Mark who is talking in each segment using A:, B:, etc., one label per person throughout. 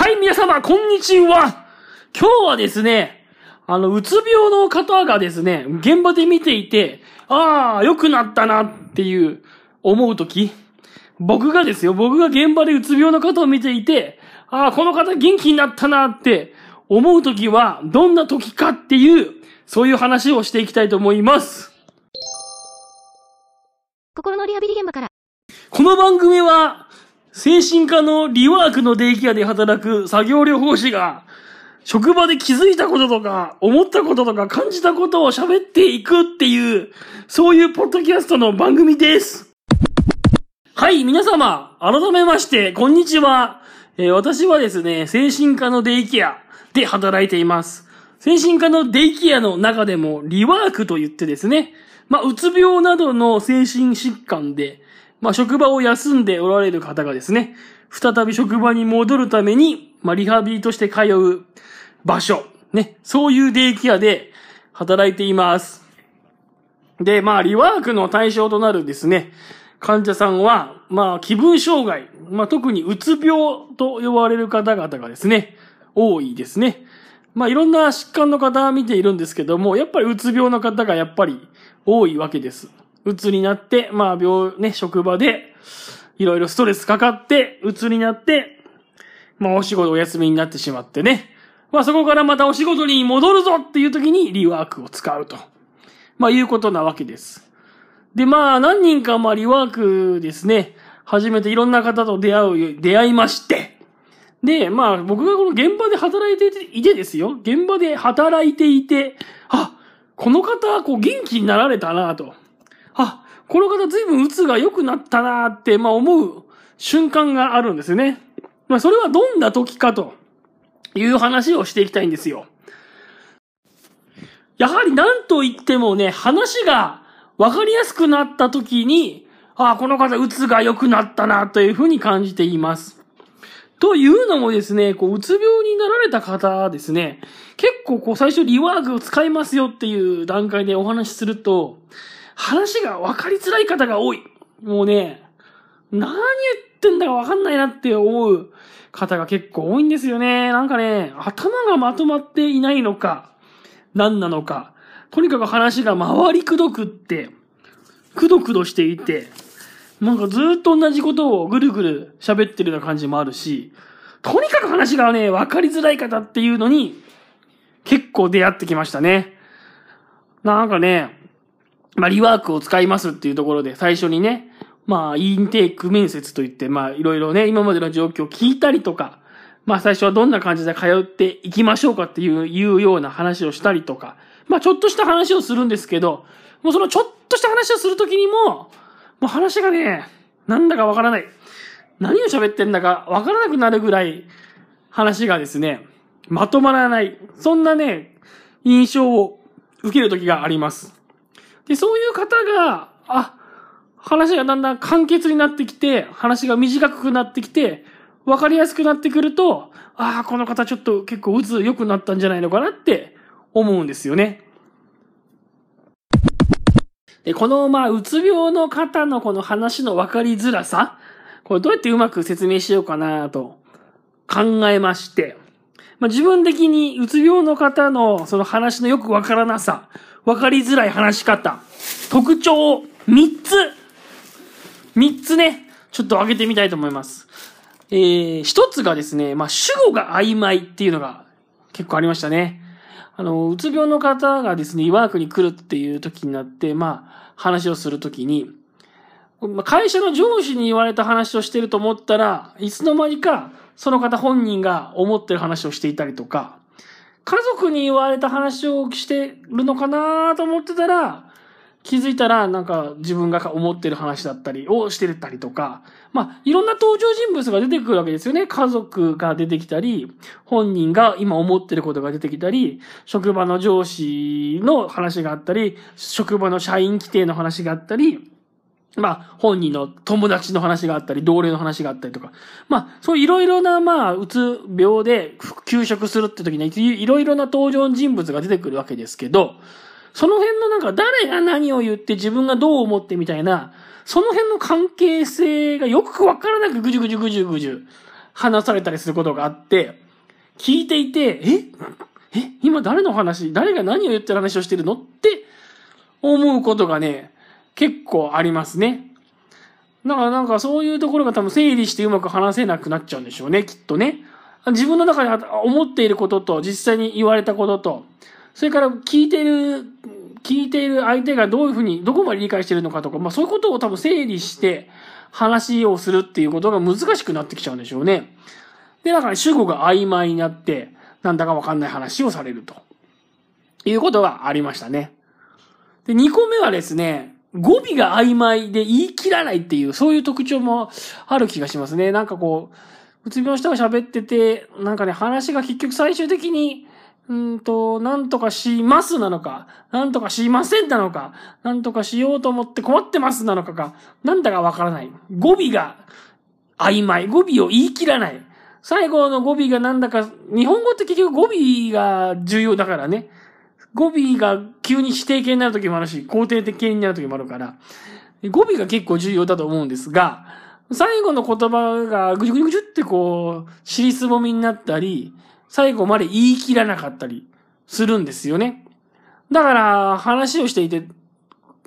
A: はい、皆様、こんにちは。今日はですね、あの、うつ病の方がですね、現場で見ていて、ああ、良くなったなっていう思うとき、僕がですよ、僕が現場でうつ病の方を見ていて、ああ、この方元気になったなって思うときは、どんな時かっていう、そういう話をしていきたいと思います。
B: 心のリハビリ現場から。
A: この番組は、精神科のリワークのデイケアで働く作業療法士が、職場で気づいたこととか、思ったこととか感じたことを喋っていくっていう、そういうポッドキャストの番組です。はい、皆様、改めまして、こんにちは。えー、私はですね、精神科のデイケアで働いています。精神科のデイケアの中でも、リワークと言ってですね、まあ、うつ病などの精神疾患で、まあ、職場を休んでおられる方がですね、再び職場に戻るために、まあ、リハビリとして通う場所、ね、そういうデイケアで働いています。で、まあ、リワークの対象となるですね、患者さんは、まあ、気分障害、まあ、特にうつ病と呼ばれる方々がですね、多いですね。まあ、いろんな疾患の方は見ているんですけども、やっぱりうつ病の方がやっぱり多いわけです。鬱になって、まあ病、ね、職場で、いろいろストレスかかって、鬱になって、まあお仕事お休みになってしまってね。まあそこからまたお仕事に戻るぞっていう時にリワークを使うと。まあいうことなわけです。で、まあ何人かまあリワークですね、初めていろんな方と出会う、出会いまして。で、まあ僕がこの現場で働いていてですよ。現場で働いていて、あ、この方、こう元気になられたなと。この方随分鬱が良くなったなって、まあ思う瞬間があるんですよね。まあそれはどんな時かという話をしていきたいんですよ。やはり何と言ってもね、話が分かりやすくなった時に、ああ、この方、鬱が良くなったな、というふうに感じています。というのもですね、こう、うつ病になられた方ですね、結構こう、最初リワークを使いますよっていう段階でお話しすると、話が分かりづらい方が多い。もうね、何言ってんだか分かんないなって思う方が結構多いんですよね。なんかね、頭がまとまっていないのか、何なのか。とにかく話が回りくどくって、くどくどしていて、なんかずっと同じことをぐるぐる喋ってるような感じもあるし、とにかく話がね、分かりづらい方っていうのに、結構出会ってきましたね。なんかね、まあ、リワークを使いますっていうところで、最初にね、まあ、インテーク面接といって、まあ、いろいろね、今までの状況を聞いたりとか、まあ、最初はどんな感じで通っていきましょうかっていう、いうような話をしたりとか、まあ、ちょっとした話をするんですけど、もうそのちょっとした話をするときにも、もう話がね、なんだかわからない。何を喋ってんだかわからなくなるぐらい、話がですね、まとまらない。そんなね、印象を受けるときがあります。で、そういう方が、あ、話がだんだん簡潔になってきて、話が短くなってきて、わかりやすくなってくると、ああ、この方ちょっと結構鬱良くなったんじゃないのかなって思うんですよね。で、この、まあ、うつ病の方のこの話のわかりづらさ、これどうやってうまく説明しようかなと考えまして、まあ、自分的にうつ病の方のその話のよくわからなさ、わかりづらい話し方、特徴を3つ、3つね、ちょっと挙げてみたいと思います。えー、1つがですね、まあ、主語が曖昧っていうのが結構ありましたね。あの、うつ病の方がですね、ワークに来るっていう時になって、まあ、話をするときに、会社の上司に言われた話をしてると思ったらいつの間にかその方本人が思ってる話をしていたりとか、家族に言われた話をしてるのかなと思ってたら、気づいたらなんか自分が思ってる話だったりをしてたりとか、まあいろんな登場人物が出てくるわけですよね。家族が出てきたり、本人が今思ってることが出てきたり、職場の上司の話があったり、職場の社員規定の話があったり、まあ、本人の友達の話があったり、同僚の話があったりとか。まあ、そういろいろな、まあ、うつ病で休職するって時に、いろいろな登場人物が出てくるわけですけど、その辺のなんか誰が何を言って自分がどう思ってみたいな、その辺の関係性がよくわからなくぐじゅぐじゅぐじゅぐじゅ話されたりすることがあって、聞いていて、え？え？今誰の話？誰が何を言ってる話をしてるの？って思うことがね、結構ありますね。だからなんかそういうところが多分整理してうまく話せなくなっちゃうんでしょうね、きっとね。自分の中で思っていることと、実際に言われたことと、それから聞いてる、聞いている相手がどういうふうに、どこまで理解してるのかとか、まあそういうことを多分整理して話をするっていうことが難しくなってきちゃうんでしょうね。で、だから主語が曖昧になって、なんだかわかんない話をされると。いうことがありましたね。で、2個目はですね、語尾が曖昧で言い切らないっていう、そういう特徴もある気がしますね。なんかこう、うつ病の人が喋ってて、なんかね、話が結局最終的に、うんと、なんとかしますなのか、なんとかしませんなのか、なんとかしようと思って困ってますなのかが、なんだかわからない。語尾が曖昧。語尾を言い切らない。最後の語尾がなんだか、日本語って結局語尾が重要だからね。語尾が急に否定形になる時もあるし、肯定的形になる時もあるから、語尾が結構重要だと思うんですが、最後の言葉がぐじゅぐじゅぐじゅってこう、尻すぼみになったり、最後まで言い切らなかったりするんですよね。だから話をしていて、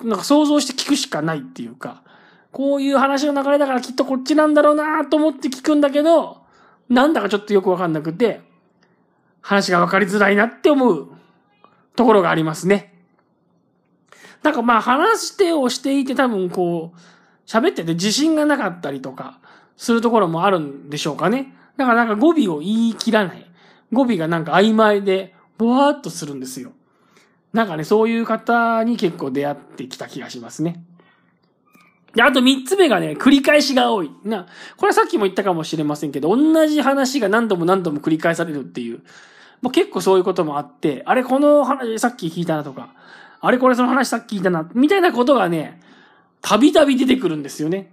A: なんか想像して聞くしかないっていうか、こういう話の流れだからきっとこっちなんだろうなと思って聞くんだけど、なんだかちょっとよくわかんなくて、話がわかりづらいなって思うところがありますね。なんかまあ話してをしていて多分こう、喋ってて自信がなかったりとか、するところもあるんでしょうかね。だからなんか語尾を言い切らない。語尾がなんか曖昧で、ぼわーっとするんですよ。なんかね、そういう方に結構出会ってきた気がしますね。で、あと三つ目がね、繰り返しが多い。な、これはさっきも言ったかもしれませんけど、同じ話が何度も何度も繰り返されるっていう。もう結構そういうこともあって、あれこの話さっき聞いたなとか、あれこれその話さっき聞いたな、みたいなことがね、たびたび出てくるんですよね。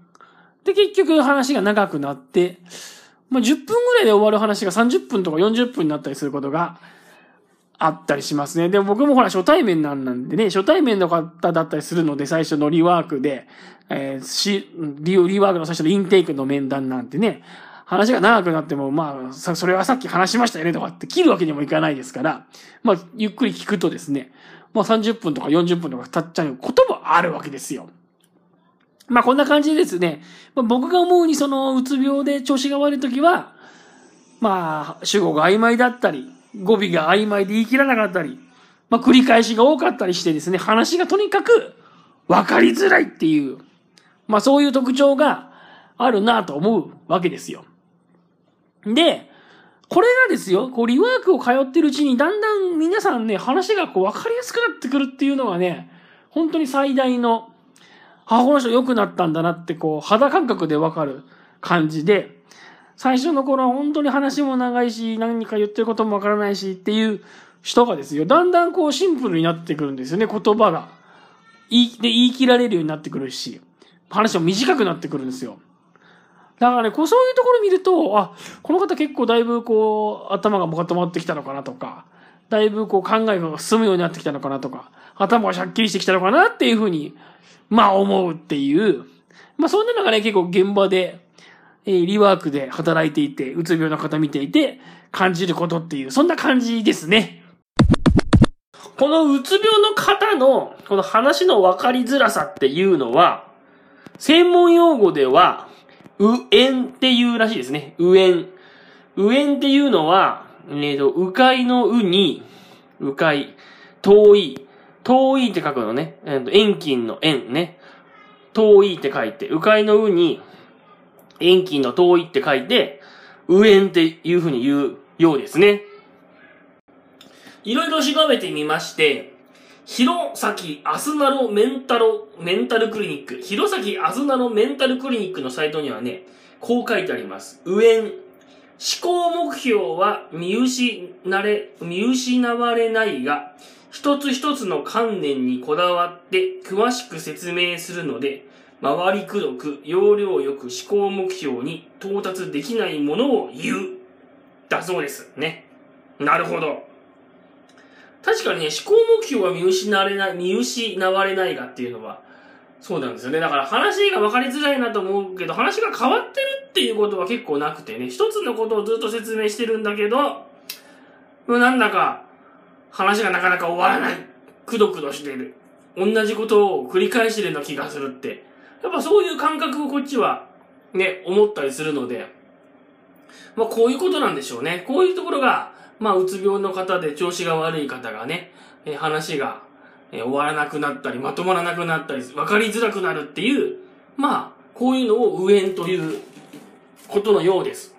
A: で、結局話が長くなって、まあ、10分ぐらいで終わる話が30分とか40分になったりすることがあったりしますね。でも僕もほら初対面なんでね、初対面の方だったりするので最初のリワークで、えー、し、リリワークの最初のインテイクの面談なんてね、話が長くなっても、まあ、それはさっき話しましたよねとかって切るわけにもいかないですから、まあ、ゆっくり聞くとですね、まあ30分とか40分とか経っちゃうこともあるわけですよ。まあこんな感じでですね、まあ、僕が思うにそのうつ病で調子が悪い時は、まあ主語が曖昧だったり、語尾が曖昧で言い切らなかったり、まあ繰り返しが多かったりしてですね、話がとにかく分かりづらいっていう、まあそういう特徴があるなと思うわけですよ。で、これがですよ、こうリワークを通ってるうちにだんだん皆さんね、話がこう分かりやすくなってくるっていうのがね、本当に最大のあ、この人良くなったんだなってこう、肌感覚でわかる感じで、最初の頃は本当に話も長いし、何か言ってることもわからないしっていう人がですよ、だんだんこうシンプルになってくるんですよね、言葉が。言い、で言い切られるようになってくるし、話も短くなってくるんですよ。だからね、こうそういうところ見ると、あ、この方結構だいぶこう、頭がまとまってきたのかなとか、だいぶこう考えが進むようになってきたのかなとか、頭がしゃっきりしてきたのかなっていうふうにまあ思うっていう、まあそんなのがね、結構現場で、えー、リワークで働いていて、うつ病の方見ていて、感じることっていう、そんな感じですね。このうつ病の方の、この話の分かりづらさっていうのは、専門用語では、うえんっていうらしいですね。うえん。うえんっていうのは、えっ、ー、と、うかいのうに、うかい、遠い、遠いって書くのね。えっ、と、遠近の遠ね。遠いって書いて、迂回のうに、遠近の遠いって書いて、右縁っていう風に言うようですね。いろいろ調べてみまして、弘前アスナロメンタロ、メンタルクリニック、弘前アスナロメンタルクリニックのサイトにはね、こう書いてあります。右縁。思考目標は見失れ、見失われないが、一つ一つの観念にこだわって詳しく説明するので、回りくどく、要領よく思考目標に到達できないものを言う。だそうです。ね。なるほど。確かにね、思考目標は見失われない、見失われないがっていうのは、そうなんですよね。だから話が分かりづらいなと思うけど、話が変わってるっていうことは結構なくてね、一つのことをずっと説明してるんだけど、なんだか話がなかなか終わらない。くどくどしてる。同じことを繰り返してるような気がするって。やっぱそういう感覚をこっちはね、思ったりするので、まあこういうことなんでしょうね。こういうところが、まあうつ病の方で調子が悪い方がね、え話が、え終わらなくなったり、まとまらなくなったり、分かりづらくなるっていう、まあ、こういうのを無縁ということのようです。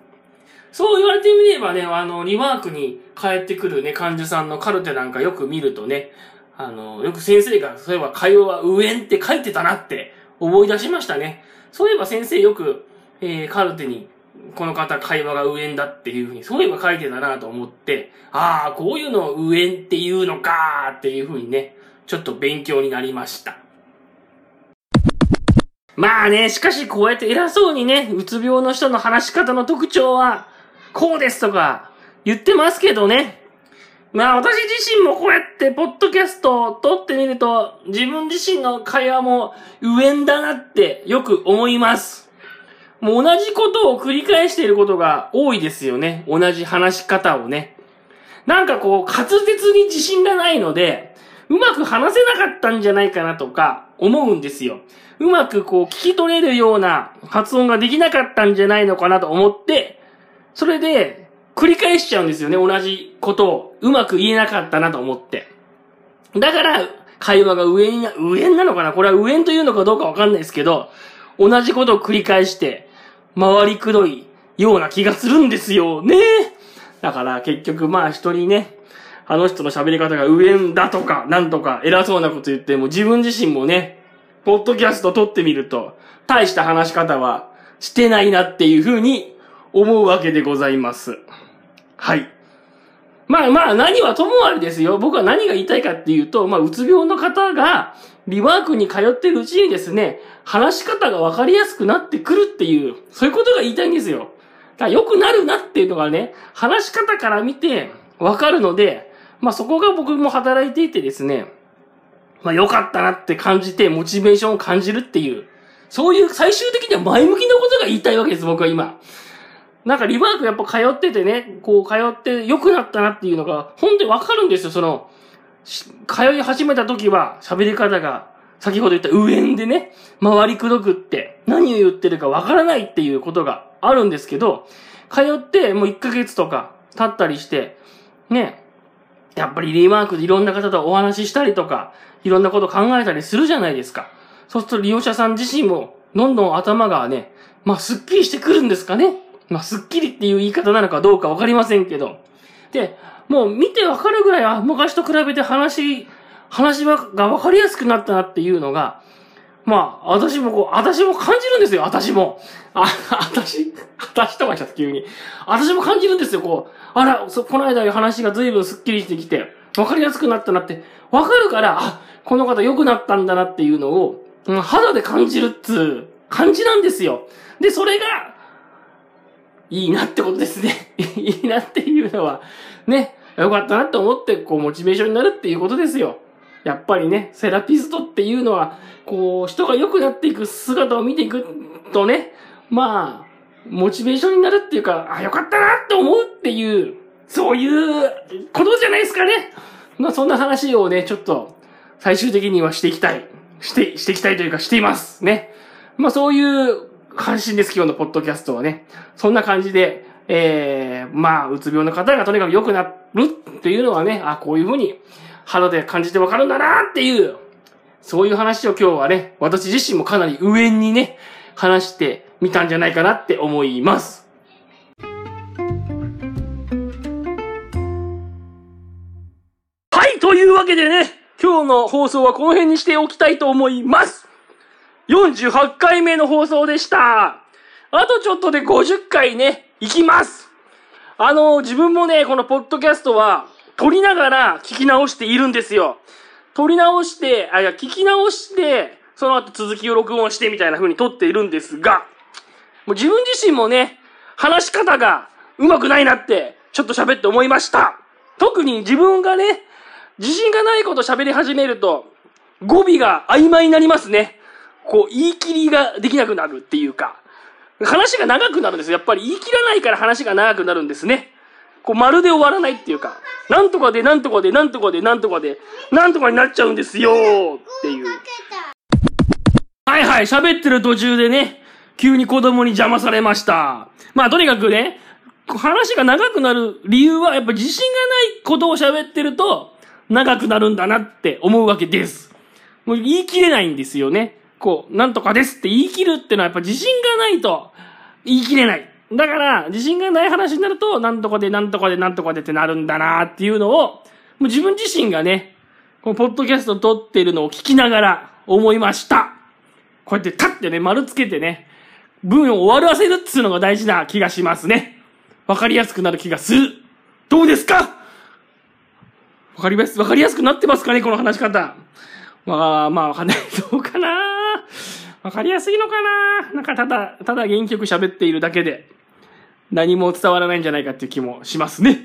A: そう言われてみればね、あの、リワークに帰ってくるね、患者さんのカルテなんかよく見るとね、あの、よく先生が、そういえば会話は無縁って書いてたなって思い出しましたね。そういえば先生よく、えー、カルテに、この方会話が無縁だっていうふうに、そういえば書いてたなと思って、ああ、こういうのを無縁っていうのかっていうふうにね、ちょっと勉強になりました。まあね、しかしこうやって偉そうにね、うつ病の人の話し方の特徴は、こうですとか言ってますけどね。まあ私自身もこうやってポッドキャストを撮ってみると、自分自身の会話も上だなってよく思います。もう同じことを繰り返していることが多いですよね。同じ話し方をね。なんかこう、滑舌に自信がないので、うまく話せなかったんじゃないかなとか思うんですよ。うまくこう聞き取れるような発音ができなかったんじゃないのかなと思って、それで繰り返しちゃうんですよね。同じことをうまく言えなかったなと思って。だから、会話が上に、上なのかな？これは上というのかどうかわかんないですけど、同じことを繰り返して、回りくどいような気がするんですよね。だから結局まあ人にね、あの人の喋り方が上だとか、なんとか偉そうなこと言っても自分自身もね、ポッドキャスト撮ってみると、大した話し方はしてないなっていうふうに思うわけでございます。はい。まあまあ、何はともあれですよ。僕は何が言いたいかっていうと、まあ、うつ病の方が、リワークに通ってるうちにですね、話し方がわかりやすくなってくるっていう、そういうことが言いたいんですよ。だから良くなるなっていうのがね、話し方から見てわかるので、まあそこが僕も働いていてですね、まあ良かったなって感じて、モチベーションを感じるっていう、そういう最終的には前向きなことが言いたいわけです、僕は今。なんかリバークやっぱ通っててね、こう通って良くなったなっていうのが、本当にわかるんですよ、その、通い始めた時は喋り方が、先ほど言った上縁でね、回りくどくって、何を言ってるかわからないっていうことがあるんですけど、通ってもう1ヶ月とか経ったりして、ね、やっぱりリマークでいろんな方とお話ししたりとか、いろんなこと考えたりするじゃないですか。そうすると利用者さん自身も、どんどん頭がね、まあ、すっきりしてくるんですかね。まあ、すっきりっていう言い方なのかどうかわかりませんけど。で、もう見てわかるぐらいは、昔と比べて話、話がわかりやすくなったなっていうのが、まあ、私もこう、私も感じるんですよ、私も。あ、私、私とかしちゃった急に。私も感じるんですよ、こう。あら、そ、この間話が随分スッキリしてきて、わかりやすくなったなって、わかるから、あ、この方良くなったんだなっていうのを、肌で感じるっつう感じなんですよ。で、それが、いいなってことですね。いいなっていうのは、ね、よかったなって思って、こう、モチベーションになるっていうことですよ。やっぱりね、セラピストっていうのは、こう、人が良くなっていく姿を見ていくとね、まあ、モチベーションになるっていうか、あ、よかったなって思うっていう、そういうことじゃないですかね。まあ、そんな話をね、ちょっと、最終的にはしていきたい。して、していきたいというか、しています。ね。まあ、そういう関心です、今日のポッドキャストはね。そんな感じで、えー、まあ、うつ病の方がとにかく良くなるっていうのはね、あ、こういうふうに肌で感じてわかるんだなっていう、そういう話を今日はね、私自身もかなり上にね、話してみたんじゃないかなって思います。はい、というわけでね、今日の放送はこの辺にしておきたいと思います。48回目の放送でした。あとちょっとで50回ね、行きます。あの、自分もね、このポッドキャストは、撮りながら聞き直しているんですよ。撮り直して、あ、いや、聞き直して、その後続きを録音してみたいな風に撮っているんですが、もう自分自身もね、話し方が上手くないなって、ちょっと喋って思いました。特に自分がね、自信がないこと喋り始めると、語尾が曖昧になりますね。こう、言い切りができなくなるっていうか、話が長くなるんですよ。やっぱり言い切らないから話が長くなるんですね。こう、まるで終わらないっていうか、なんとかで、なんとかで、なんとかで、なんとかで、なんとかになっちゃうんですよっていう。はいはい、喋ってる途中でね、急に子供に邪魔されました。まあとにかくね、話が長くなる理由は、やっぱ自信がないことを喋ってると、長くなるんだなって思うわけです。もう言い切れないんですよね。こう、なんとかですって言い切るってのはやっぱ自信がないと言い切れない。だから、自信がない話になると、なんとかでなんとかでなんとかでってなるんだなっていうのを、もう自分自身がね、このポッドキャスト撮ってるのを聞きながら思いました。こうやってタッてね、丸つけてね、文を終わらせるっつうのが大事な気がしますね。わかりやすくなる気がする。どうですか？わかります、わかりやすくなってますかねこの話し方。まあ、まあ、わかんない。どうかなわかりやすいのかな？なんかただ、ただ原曲喋っているだけで、何も伝わらないんじゃないかっていう気もしますね。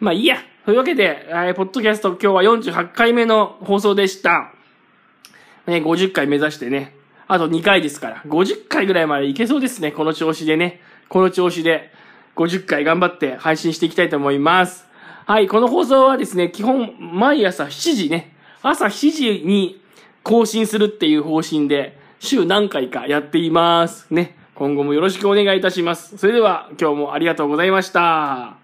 A: まあいいや。というわけで、えー、ポッドキャスト今日は48回目の放送でした。ね、50回目指してね。あと2回ですから。50回ぐらいまでいけそうですね。この調子でね。この調子で50回頑張って配信していきたいと思います。はい、この放送はですね、基本毎朝7時ね。朝7時に更新するっていう方針で、週何回かやっています。ね。今後もよろしくお願いいたします。それでは今日もありがとうございました。